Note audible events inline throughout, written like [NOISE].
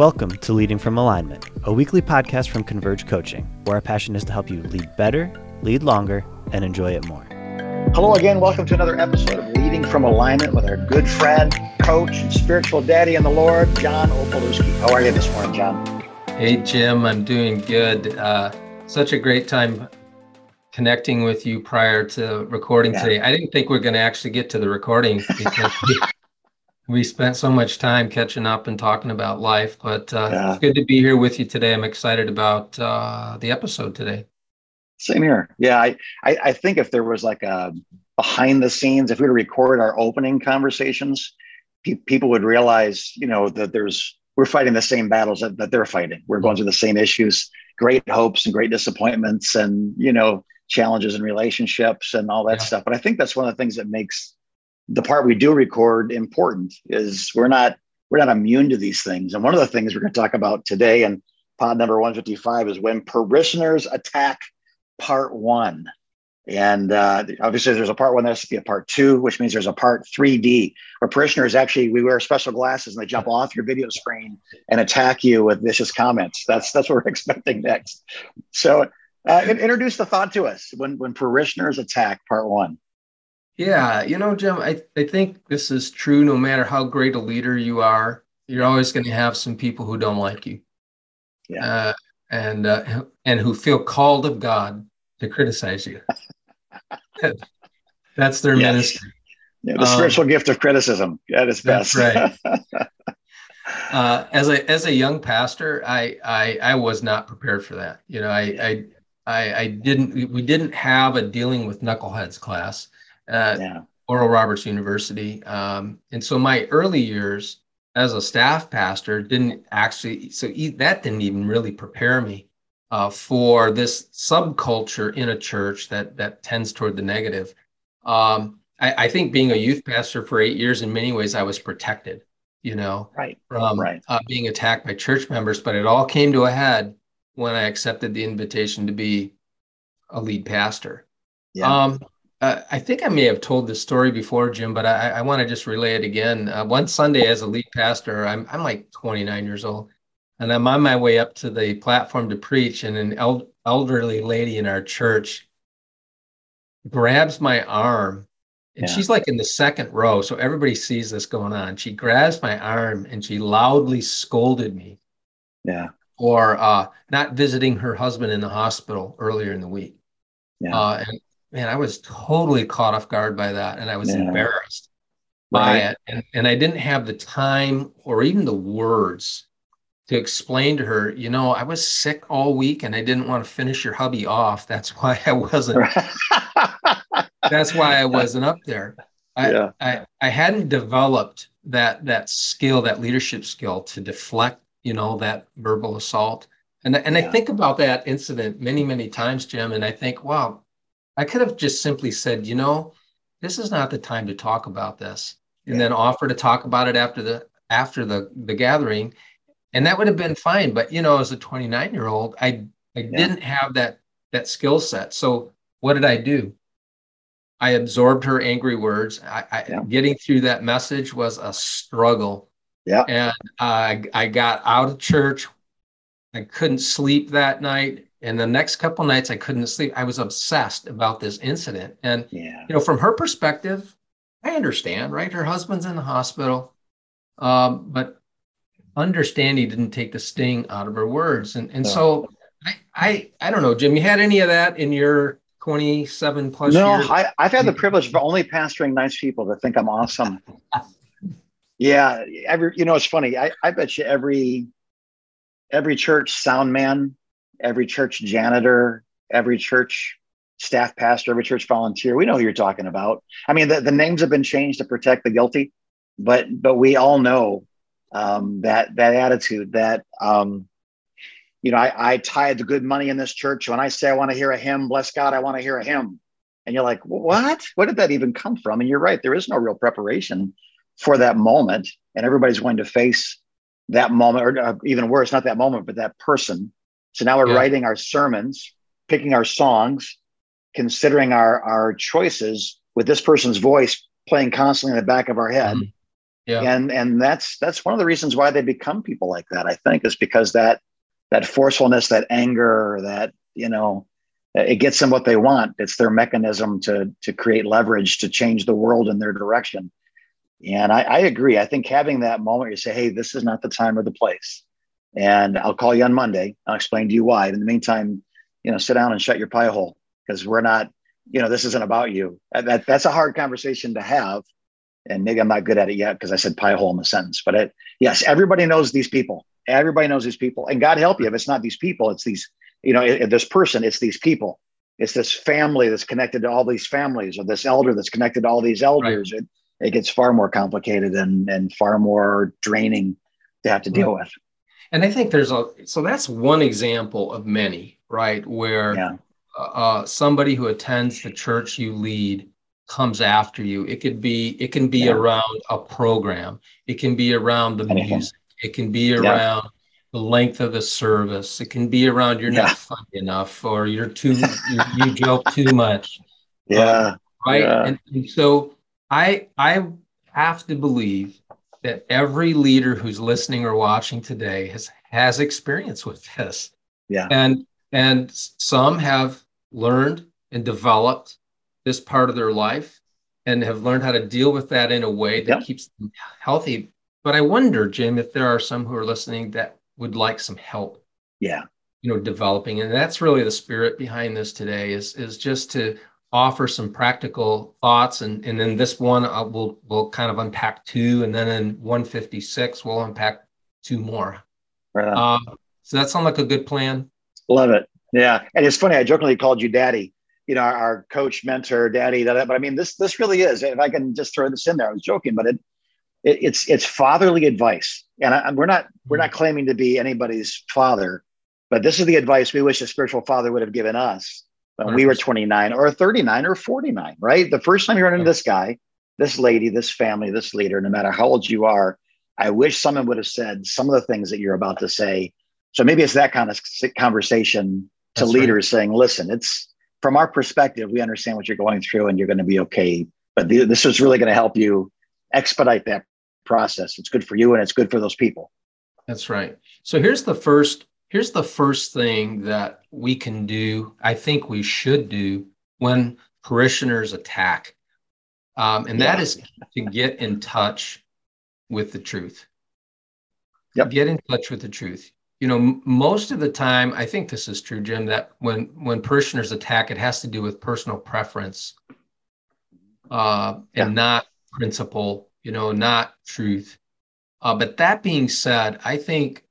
Welcome to Leading from Alignment, a weekly podcast from Converge Coaching, where our passion is to help you lead better, lead longer, and enjoy it more. Hello again. Welcome to another episode of Leading from Alignment with our good friend, coach, and spiritual daddy in the Lord, John Opalewski. How are you this morning, John? Hey, Jim. I'm doing good. Uh, such a great time connecting with you prior to recording yeah. today. I didn't think we are going to actually get to the recording because [LAUGHS] [LAUGHS] we spent so much time catching up and talking about life, but uh, yeah. it's good to be here with you today. I'm excited about uh, the episode today. Same here. Yeah, I, I, I think if there was like a behind the scenes, if we were to record our opening conversations, pe- people would realize, you know, that there's we're fighting the same battles that, that they're fighting. We're going through the same issues, great hopes and great disappointments, and you know, challenges in relationships and all that yeah. stuff. But I think that's one of the things that makes the part we do record important is we're not we're not immune to these things. And one of the things we're going to talk about today and pod number 155 is when parishioners attack part one. And uh, obviously, there's a part one, there's to be a part two, which means there's a part 3D where parishioners actually we wear special glasses and they jump off your video screen and attack you with vicious comments. That's that's what we're [LAUGHS] expecting next. So, uh, introduce the thought to us when when parishioners attack part one. Yeah, you know, Jim, I, I think this is true no matter how great a leader you are, you're always going to have some people who don't like you. Yeah. Uh, and uh, and who feel called of God to criticize you. [LAUGHS] that's their yes. ministry. Yeah, the um, spiritual gift of criticism at its best. right. [LAUGHS] uh, as a as a young pastor, I, I I was not prepared for that. You know, I I I, I didn't. We didn't have a dealing with knuckleheads class at yeah. Oral Roberts University. Um, and so my early years as a staff pastor didn't actually, so that didn't even really prepare me uh, for this subculture in a church that that tends toward the negative. Um, I, I, think being a youth pastor for eight years, in many ways, I was protected, you know, right. from right. Uh, being attacked by church members. But it all came to a head when I accepted the invitation to be a lead pastor. Yeah. Um, uh, I think I may have told this story before, Jim, but I, I want to just relay it again. Uh, one Sunday, as a lead pastor, I'm, I'm like 29 years old, and I'm on my way up to the platform to preach, and an el- elderly lady in our church grabs my arm, and yeah. she's like in the second row, so everybody sees this going on. She grabs my arm and she loudly scolded me. Yeah. For uh, not visiting her husband in the hospital earlier in the week. Yeah. Uh, and man, I was totally caught off guard by that. And I was yeah. embarrassed by it. And, and I didn't have the time or even the words to explain to her, you know, I was sick all week and I didn't want to finish your hubby off. That's [LAUGHS] why I wasn't. that's why I [LAUGHS] wasn't up there. I, yeah. I, I hadn't developed that that skill, that leadership skill to deflect, you know, that verbal assault. And, and yeah. I think about that incident many, many times, Jim, and I think, wow, I could have just simply said, you know, this is not the time to talk about this, and yeah. then offer to talk about it after the after the the gathering, and that would have been fine. But you know, as a 29 year old, I I yeah. didn't have that that skill set. So what did I do? I absorbed her angry words. I, I yeah. getting through that message was a struggle. Yeah, and I I got out of church. I couldn't sleep that night. And the next couple nights, I couldn't sleep. I was obsessed about this incident. And, yeah. you know, from her perspective, I understand, right? Her husband's in the hospital. Um, but understanding didn't take the sting out of her words. And, and no. so I, I, I don't know, Jim, you had any of that in your 27 plus no, years? I, I've had the privilege of only pastoring nice people that think I'm awesome. [LAUGHS] yeah. Every, you know, it's funny. I, I bet you every, every church sound man every church janitor, every church staff pastor, every church volunteer. We know who you're talking about. I mean, the, the names have been changed to protect the guilty, but but we all know um, that that attitude that um, you know I, I tithe the good money in this church. When I say I want to hear a hymn, bless God, I want to hear a hymn. And you're like, what? Where did that even come from? And you're right, there is no real preparation for that moment, and everybody's going to face that moment, or uh, even worse, not that moment, but that person so now we're yeah. writing our sermons, picking our songs, considering our our choices with this person's voice playing constantly in the back of our head. Mm-hmm. Yeah. And and that's that's one of the reasons why they become people like that, I think, is because that that forcefulness, that anger, that, you know, it gets them what they want. It's their mechanism to to create leverage to change the world in their direction. And I, I agree. I think having that moment, you say, "Hey, this is not the time or the place," and I'll call you on Monday. I'll explain to you why. In the meantime, you know, sit down and shut your pie hole because we're not. You know, this isn't about you. That, that's a hard conversation to have, and maybe I'm not good at it yet because I said pie hole in the sentence. But it, yes, everybody knows these people. Everybody knows these people, and God help you if it's not these people. It's these you know, it, this person, it's these people. It's this family that's connected to all these families, or this elder that's connected to all these elders. Right. It, it gets far more complicated and, and far more draining to have to deal with. And I think there's a, so that's one example of many, right? Where yeah. Uh, uh, somebody who attends the church you lead comes after you. It could be, it can be yeah. around a program. It can be around the Anything. music. It can be around the length of the service. It can be around you're yeah. not funny enough or you're too you, you joke too much. Yeah. Um, right. Yeah. And, and so I I have to believe that every leader who's listening or watching today has has experience with this. Yeah. And and some have learned and developed this part of their life and have learned how to deal with that in a way that yep. keeps them healthy. But I wonder, Jim, if there are some who are listening that would like some help. Yeah. You know, developing. And that's really the spirit behind this today is, is just to offer some practical thoughts. And, and then this one uh, we'll, we'll kind of unpack two. And then in 156, we'll unpack two more. Right um, so that sounds like a good plan. Love it. Yeah. And it's funny, I jokingly called you daddy, you know, our, our coach, mentor, daddy, that, but I mean, this, this really is, if I can just throw this in there, I was joking, but it, it, it's it's fatherly advice, and I, we're not we're not claiming to be anybody's father, but this is the advice we wish a spiritual father would have given us when we were 29 or 39 or 49. Right, the first time you run into this guy, this lady, this family, this leader, no matter how old you are, I wish someone would have said some of the things that you're about to say. So maybe it's that kind of conversation to That's leaders right. saying, "Listen, it's from our perspective, we understand what you're going through, and you're going to be okay." But this is really going to help you expedite that process. It's good for you and it's good for those people. That's right. So here's the first here's the first thing that we can do. I think we should do when parishioners attack, um, and yeah. that is to get in touch with the truth. Yep. Get in touch with the truth. You know, m- most of the time, I think this is true, Jim. That when when parishioners attack, it has to do with personal preference, uh, yeah. and not principle you know, not truth. Uh, but that being said, I think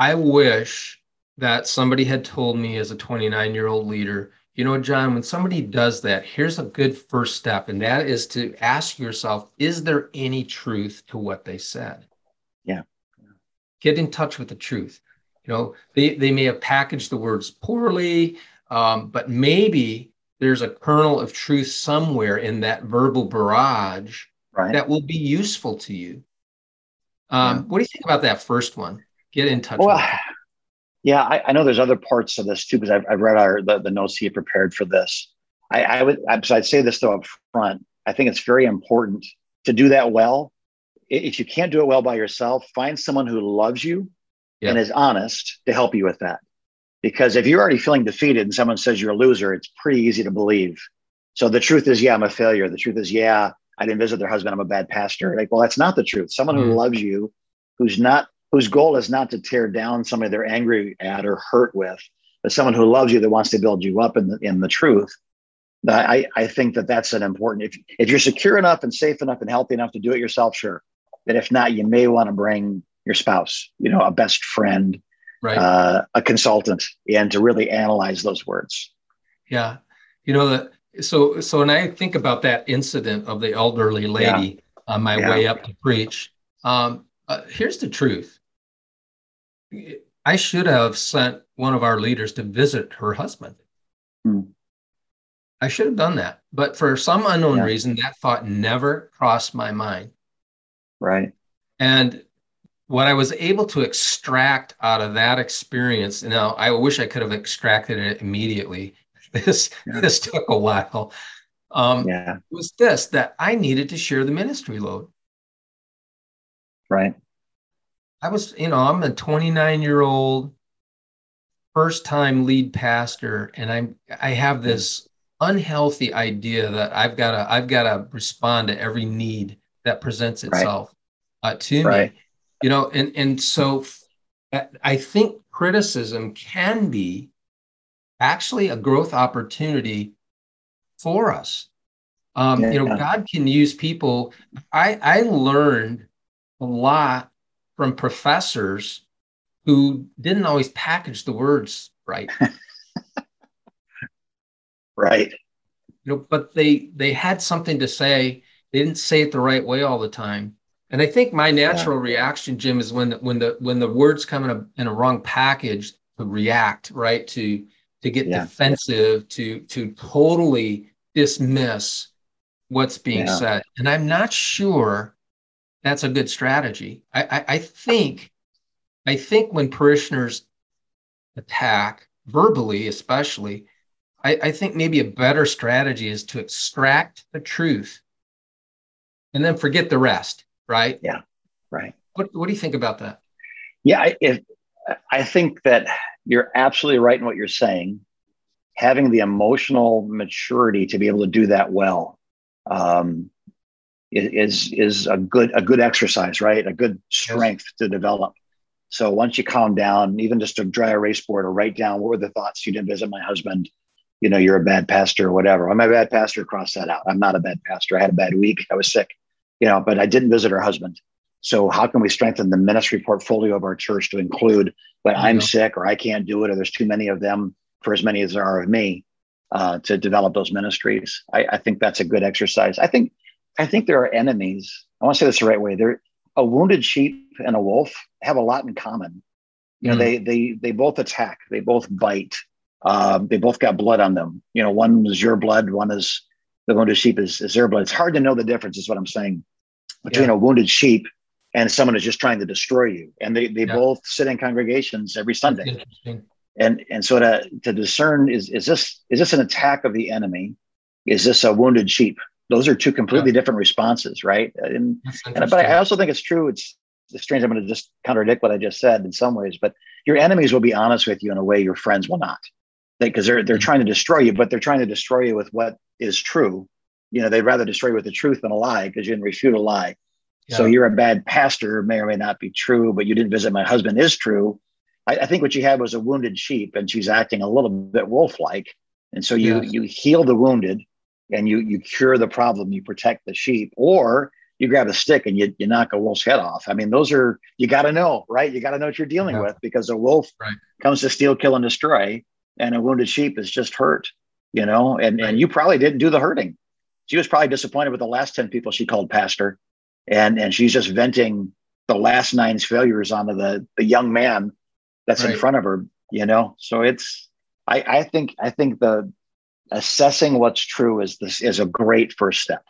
I wish that somebody had told me as a 29 year old leader, you know, John, when somebody does that, here's a good first step, and that is to ask yourself, is there any truth to what they said? Yeah. Get in touch with the truth. You know, they, they may have packaged the words poorly, um, but maybe there's a kernel of truth somewhere in that verbal barrage right. that will be useful to you. Um, yeah. What do you think about that first one? Get in touch. Well, [SIGHS] yeah, I, I, know there's other parts of this too because I've, I've, read our the, the notes he prepared for this. I, I would so I'd say this though up front. I think it's very important to do that well. If you can't do it well by yourself, find someone who loves you and is honest to help you with that. Because if you're already feeling defeated and someone says you're a loser, it's pretty easy to believe. So the truth is, yeah, I'm a failure. The truth is, yeah, I didn't visit their husband. I'm a bad pastor. Like, well, that's not the truth. Someone who mm. loves you, who's not, whose goal is not to tear down somebody they're angry at or hurt with, but someone who loves you that wants to build you up in the, in the truth. I, I think that that's an important, if, if you're secure enough and safe enough and healthy enough to do it yourself, sure. But if not, you may want to bring your spouse, you know, a best friend, right. uh, a consultant, and to really analyze those words. Yeah. You know, that so so when I think about that incident of the elderly lady yeah. on my yeah. way up to preach, um, uh, here's the truth. I should have sent one of our leaders to visit her husband. Hmm. I should have done that, but for some unknown yeah. reason, that thought never crossed my mind. Right. And what I was able to extract out of that experience, now I wish I could have extracted it immediately, [LAUGHS] this yeah. this took a while. Um, yeah. Was this that I needed to share the ministry load? Right. I was, you know, I'm a 29 year old first time lead pastor, and I'm I have this unhealthy idea that I've got to I've got to respond to every need that presents itself right. uh, to right. me. You know, and and so I think criticism can be actually a growth opportunity for us. Um, yeah. You know, God can use people. I I learned a lot from professors who didn't always package the words right. [LAUGHS] right. You know, but they they had something to say. They didn't say it the right way all the time. And I think my natural yeah. reaction, Jim, is when the, when the when the words come in a in a wrong package to react, right? To to get yeah. defensive, to to totally dismiss what's being yeah. said. And I'm not sure that's a good strategy. I, I, I think I think when parishioners attack verbally, especially, I, I think maybe a better strategy is to extract the truth and then forget the rest, right? Yeah, right. What, what do you think about that? Yeah, if, I think that you're absolutely right in what you're saying. Having the emotional maturity to be able to do that well um, is is a good a good exercise, right? A good strength yes. to develop. So once you calm down, even just to dry erase board or write down what were the thoughts you didn't visit my husband, you know, you're a bad pastor or whatever. I'm a bad pastor, cross that out. I'm not a bad pastor. I had a bad week. I was sick, you know, but I didn't visit her husband. So how can we strengthen the ministry portfolio of our church to include when I'm sick or I can't do it or there's too many of them for as many as there are of me uh, to develop those ministries? I, I think that's a good exercise. I think I think there are enemies. I want to say this the right way. There, a wounded sheep and a wolf have a lot in common. You know, mm. they they they both attack. They both bite. Um, they both got blood on them. You know, one is your blood. One is the wounded sheep is, is their blood. It's hard to know the difference. Is what I'm saying between yeah. a wounded sheep and someone who's just trying to destroy you. And they they yeah. both sit in congregations every Sunday. And and so to to discern is is this is this an attack of the enemy? Is this a wounded sheep? Those are two completely yeah. different responses, right? And, and, but I also think it's true. It's, it's strange. I'm going to just contradict what I just said in some ways, but your enemies will be honest with you in a way your friends will not, because they, are they're mm-hmm. trying to destroy you, but they're trying to destroy you with what is true. You know, they'd rather destroy you with the truth than a lie because you didn't refute a lie. Yeah. So you're a bad pastor, may or may not be true, but you didn't visit my husband is true. I, I think what you had was a wounded sheep, and she's acting a little bit wolf-like, and so you you heal the wounded and you you cure the problem, you protect the sheep, or you grab a stick and you, you knock a wolf's head off. I mean, those are you got to know, right? You got to know what you're dealing yeah. with because a wolf right. comes to steal, kill, and destroy, and a wounded sheep is just hurt, you know. And right. and you probably didn't do the hurting. She was probably disappointed with the last ten people she called pastor, and and she's just venting the last nine's failures onto the the young man that's right. in front of her, you know. So it's I I think I think the assessing what's true is this is a great first step.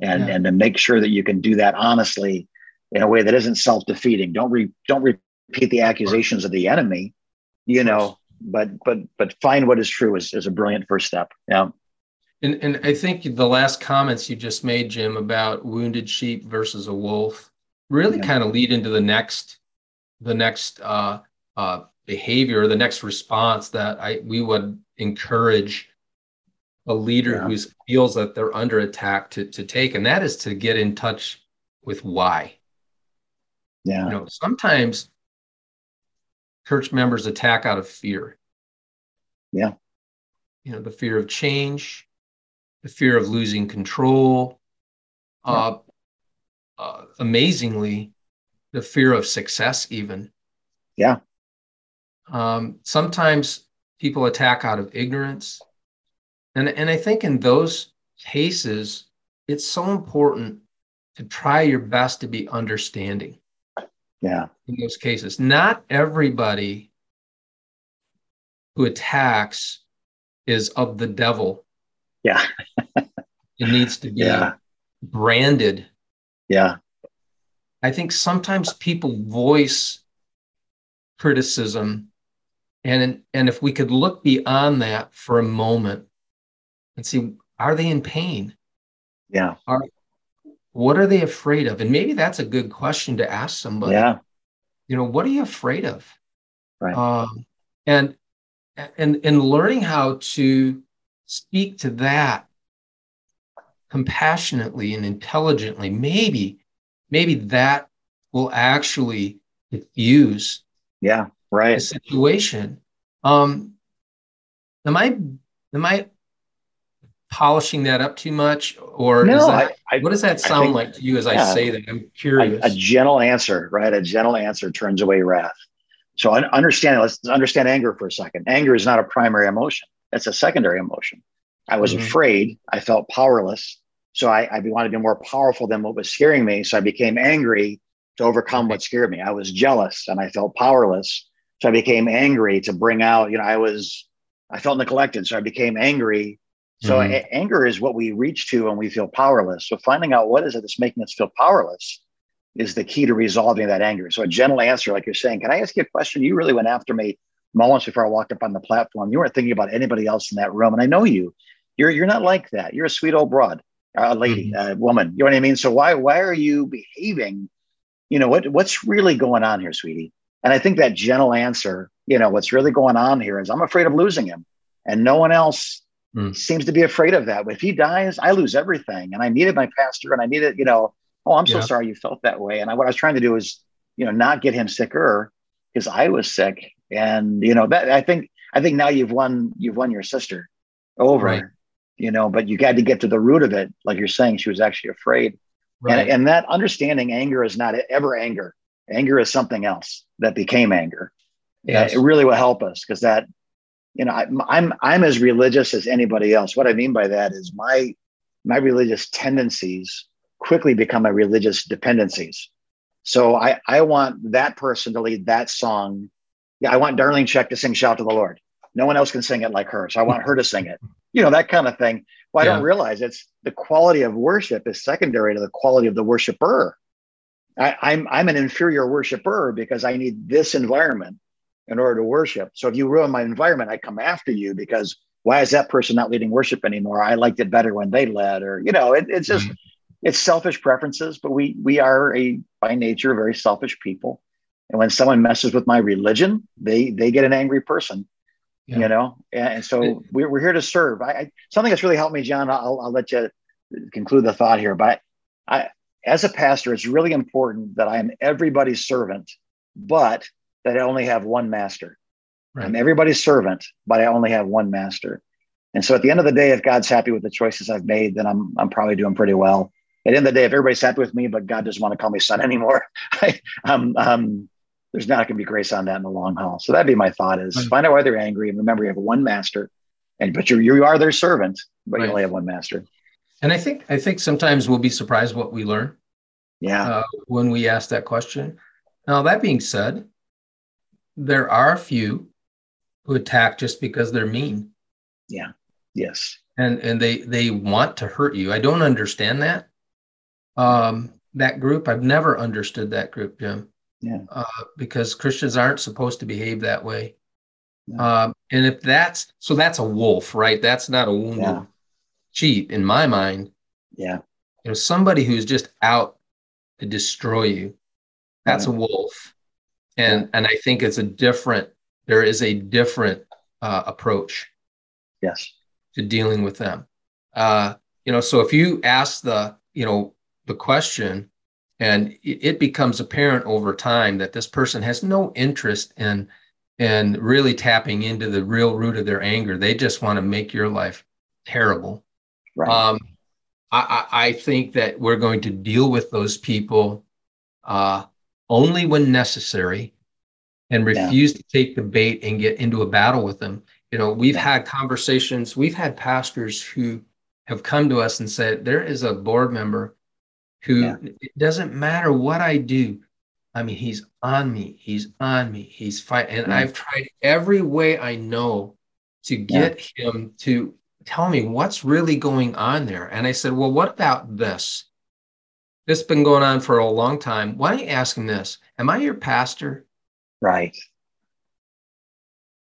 And yeah. and to make sure that you can do that honestly in a way that isn't self-defeating. Don't re, don't repeat the accusations of the enemy you know but but but find what is true is, is a brilliant first step. Yeah. And and i think the last comments you just made jim about wounded sheep versus a wolf really yeah. kind of lead into the next the next uh uh behavior the next response that i we would encourage a leader yeah. who feels that they're under attack to, to take, and that is to get in touch with why. Yeah. You know, sometimes church members attack out of fear. Yeah. You know, the fear of change, the fear of losing control. Yeah. Uh, uh, amazingly, the fear of success, even. Yeah. Um, sometimes people attack out of ignorance. And, and I think in those cases, it's so important to try your best to be understanding. Yeah. In those cases, not everybody who attacks is of the devil. Yeah. it needs to be yeah. branded. Yeah. I think sometimes people voice criticism and and if we could look beyond that for a moment and see are they in pain? Yeah. Are, what are they afraid of? And maybe that's a good question to ask somebody. Yeah. You know, what are you afraid of? Right. Um, and and and learning how to speak to that compassionately and intelligently, maybe, maybe that will actually diffuse yeah, right. the situation. Um, am I am I polishing that up too much, or no, that, I, what does that sound think, like to you as yeah, I say that? I'm curious. A, a, gentle answer, right? A gentle answer turns away wrath. So understand. Let's understand anger for a second. Anger is not a primary emotion; it's a secondary emotion. I was mm-hmm. afraid. I felt powerless. So I, I wanted to be more powerful than what was scaring me. So I became angry to overcome what scared me. I was jealous and I felt powerless. So I became angry to bring out, you know, I was, I felt neglected. So I became angry. So mm-hmm. a- anger is what we reach to when we feel powerless. So finding out what is it that's making us feel powerless is the key to resolving that anger. So a gentle answer, like you're saying, can I ask you a question? You really went after me moments before I walked up on the platform. You weren't thinking about anybody else in that room. And I know you. You're you're not like that. You're a sweet old broad, a lady, mm-hmm. a woman. You know what I mean? So why why are you behaving? You know what what's really going on here, sweetie? And I think that gentle answer, you know, what's really going on here is I'm afraid of losing him, and no one else mm. seems to be afraid of that. If he dies, I lose everything, and I needed my pastor, and I needed, you know, oh, I'm so yeah. sorry you felt that way. And I, what I was trying to do is, you know, not get him sicker because I was sick, and you know that I think I think now you've won you've won your sister over. Right you know, but you got to get to the root of it. Like you're saying, she was actually afraid. Right. And, and that understanding anger is not ever anger. Anger is something else that became anger. Yes. it really will help us because that, you know, I, I'm I'm as religious as anybody else. What I mean by that is my my religious tendencies quickly become my religious dependencies. So I I want that person to lead that song. Yeah, I want Darlene Zschech to sing "Shout to the Lord." No one else can sing it like her, so I want her to sing it [LAUGHS] you know, that kind of thing. Well, I yeah. don't realize it's the quality of worship is secondary to the quality of the worshiper. I, I'm I'm an inferior worshiper because I need this environment in order to worship. So if you ruin my environment, I come after you because why is that person not leading worship anymore? I liked it better when they led, or you know, it, it's just mm-hmm. it's selfish preferences. But we we are a by nature very selfish people, and when someone messes with my religion, they they get an angry person yeah. you know and so we're, we're here to serve I, I, something that's really helped me john I'll, I'll let you conclude the thought here but i as a pastor it's really important that i am everybody's servant but that i only have one master right. i'm everybody's servant but i only have one master and so at the end of the day if god's happy with the choices i've made then i'm, I'm probably doing pretty well at the end of the day if everybody's happy with me but god doesn't want to call me son [LAUGHS] anymore I, I'm, I'm there's not going to be grace on that in the long haul. So that'd be my thought: is right. find out why they're angry, and remember you have one master, and but you you are their servant, but right. you only have one master. And I think I think sometimes we'll be surprised what we learn. Yeah. Uh, when we ask that question. Now that being said, there are a few who attack just because they're mean. Yeah. Yes. And and they they want to hurt you. I don't understand that. Um, that group, I've never understood that group, Jim. Yeah. Uh, because Christians aren't supposed to behave that way. Um, and if that's so, that's a wolf, right? That's not a wounded yeah. sheep in my mind. Yeah. You know, somebody who's just out to destroy you. That's yeah. a wolf. And and I think it's a different. There is a different uh, approach. Yes. To dealing with them. Uh, you know, so if you ask the, you know, the question, and it becomes apparent over time that this person has no interest in in really tapping into the real root of their anger they just want to make your life terrible right. um, I, I, think that we're going to deal with those people uh, only when necessary and refuse yeah. to take the bait and get into a battle with them you know we've had conversations we've had pastors who have come to us and said there is a board member who yeah. it doesn't matter what I do. I mean, he's on me. He's on me. He's fighting. And yeah. I've tried every way I know to get him to tell me what's really going on there. And I said, Well, what about this? This has been going on for a long time. Why don't you ask him this? Am I your pastor? Right.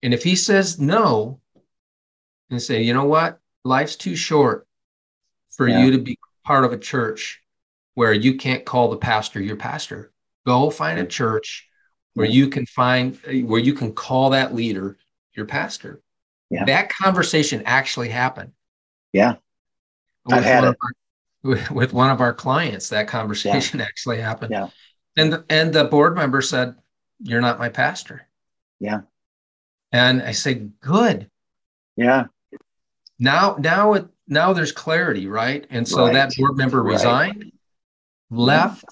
And if he says no, and say, you know what? Life's too short for yeah. you to be part of a church where you can't call the pastor your pastor. Go find a church where you can find where you can call that leader your pastor. Yeah. That conversation actually happened. Yeah. I've had it. Our, with one of our clients, that conversation yeah. [LAUGHS] actually happened. Yeah. And and the board member said, You're not my pastor. Yeah. And I said, Good. Yeah. Now, now it now there's clarity, right? And so right. that board member resigned, right. left,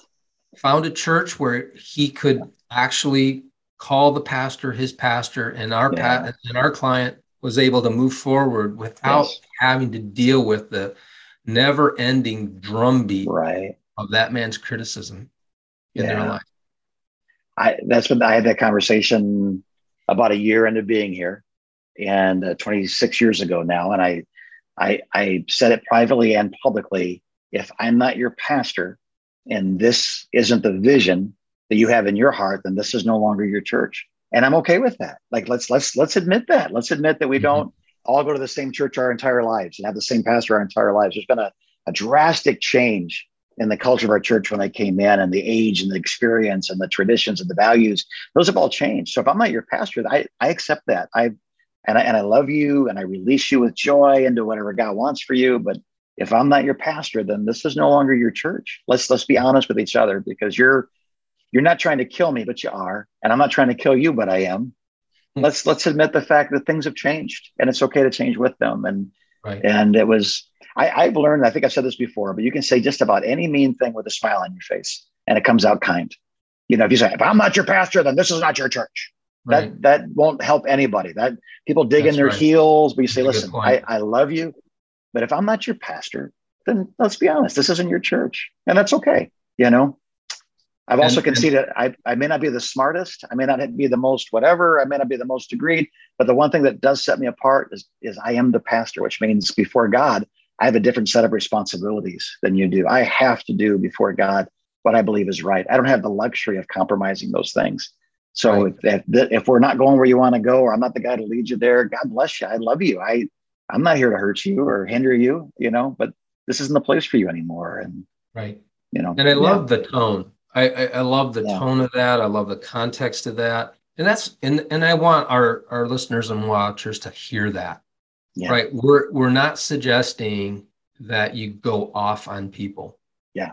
found a church where he could actually call the pastor his pastor, and our yeah. pa- and our client was able to move forward without yes. having to deal with the never-ending drumbeat right. of that man's criticism in yeah. their life. I that's when I had that conversation about a year into being here, and uh, 26 years ago now, and I, I I said it privately and publicly. If I'm not your pastor, and this isn't the vision that you have in your heart, then this is no longer your church. And I'm okay with that. Like let's let's let's admit that. Let's admit that we mm-hmm. don't all go to the same church our entire lives and have the same pastor our entire lives. There's been a, a drastic change in the culture of our church when I came in and the age and the experience and the traditions and the values, those have all changed. So if I'm not your pastor, I, I accept that. I and I and I love you and I release you with joy into whatever God wants for you. But if I'm not your pastor, then this is no longer your church. Let's let's be honest with each other because you're you're not trying to kill me, but you are, and I'm not trying to kill you, but I am. Hmm. Let's let's admit the fact that things have changed, and it's okay to change with them. And right. and it was I, I've learned. I think I've said this before, but you can say just about any mean thing with a smile on your face, and it comes out kind. You know, if you say, "If I'm not your pastor, then this is not your church," right. that that won't help anybody. That people dig That's in their right. heels, but you say, That's "Listen, I, I love you." But if I'm not your pastor, then let's be honest, this isn't your church. And that's okay. You know, I've also and, conceded I, I may not be the smartest, I may not be the most whatever, I may not be the most agreed, but the one thing that does set me apart is, is I am the pastor, which means before God, I have a different set of responsibilities than you do. I have to do before God what I believe is right. I don't have the luxury of compromising those things. So right. if, if, if we're not going where you want to go, or I'm not the guy to lead you there, God bless you. I love you. I I'm not here to hurt you or hinder you, you know, but this isn't the place for you anymore. And right. You know, and I love yeah. the tone. I, I, I love the yeah. tone of that. I love the context of that. And that's and and I want our our listeners and watchers to hear that. Yeah. Right. We're we're not suggesting that you go off on people. Yeah.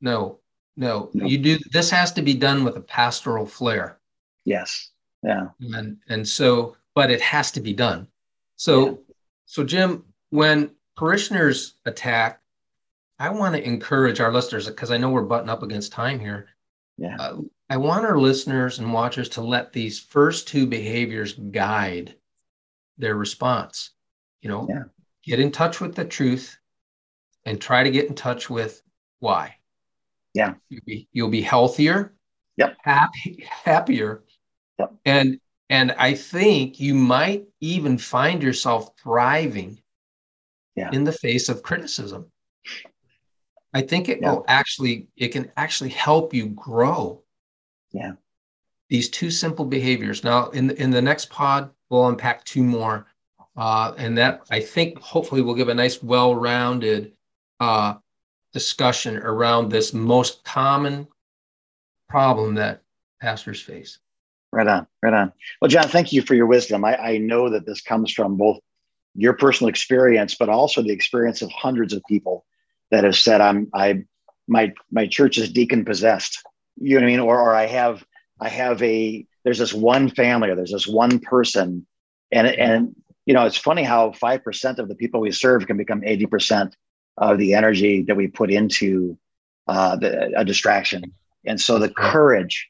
No, no, no. You do this has to be done with a pastoral flair. Yes. Yeah. And and so, but it has to be done. So, yeah. so Jim, when parishioners attack, I want to encourage our listeners because I know we're butting up against time here. Yeah. Uh, I want our listeners and watchers to let these first two behaviors guide their response. You know, yeah. get in touch with the truth and try to get in touch with why. Yeah. You'll be, you'll be healthier. Yep. Happy, [LAUGHS] happier. Yep. And and I think you might even find yourself thriving yeah. in the face of criticism. I think it yeah. will actually, it can actually help you grow. Yeah. These two simple behaviors. Now, in the, in the next pod, we'll unpack two more. Uh, and that I think hopefully will give a nice, well rounded uh, discussion around this most common problem that pastors face. Right on, right on. Well, John, thank you for your wisdom. I, I know that this comes from both your personal experience, but also the experience of hundreds of people that have said, "I'm I my my church is deacon possessed." You know what I mean? Or or I have I have a there's this one family or there's this one person, and and you know it's funny how five percent of the people we serve can become eighty percent of the energy that we put into uh, the, a distraction. And so the courage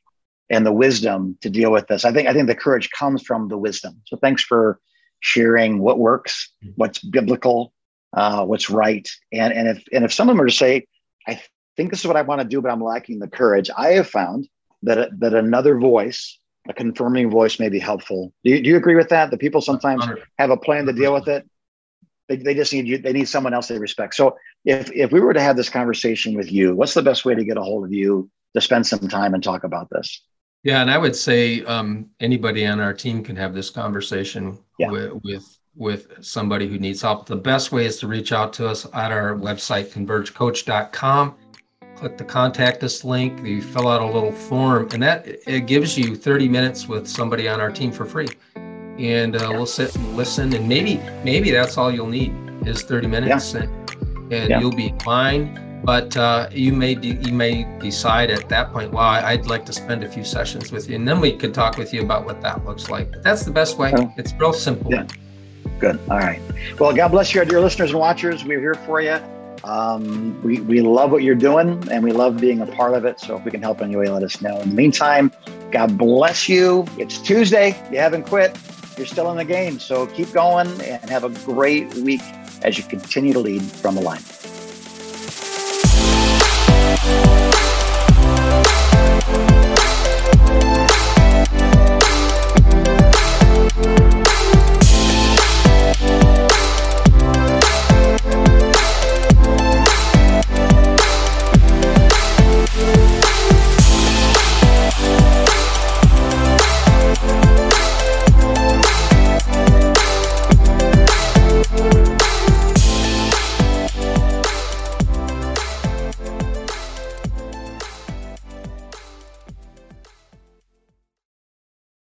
and the wisdom to deal with this. I think I think the courage comes from the wisdom. So thanks for sharing what works, mm-hmm. what's biblical, uh, what's right, and and if and if someone were to say, I think this is what I want to do, but I'm lacking the courage, I have found that that another voice, a confirming voice, may be helpful. Do you, do you agree with that? That people sometimes have a plan to deal with it. They, they just need you. They need someone else they respect. So if if we were to have this conversation with you, what's the best way to get a hold of you to spend some time and talk about this? Yeah, and I would say um, anybody on our team can have this conversation yeah. with, with with somebody who needs help. The best way is to reach out to us at our website, convergecoach.com. click the contact us link, you fill out a little form, and that it gives you 30 minutes with somebody on our team for free. And uh, we'll sit and listen, and maybe maybe that's all you'll need is 30 minutes, yeah. and, and yeah. you'll be fine. But uh, you may de- you may decide at that point, well, I'd like to spend a few sessions with you, and then we could talk with you about what that looks like. But that's the best way. It's real simple. Yeah. Good. All right. Well, God bless you, dear listeners and watchers. We're here for you. Um, we, we love what you're doing and we love being a part of it. So if we can help in any way, let us know. In the meantime, God bless you. It's Tuesday. You haven't quit. You're still in the game. So keep going and have a great week as you continue to lead from the alignment.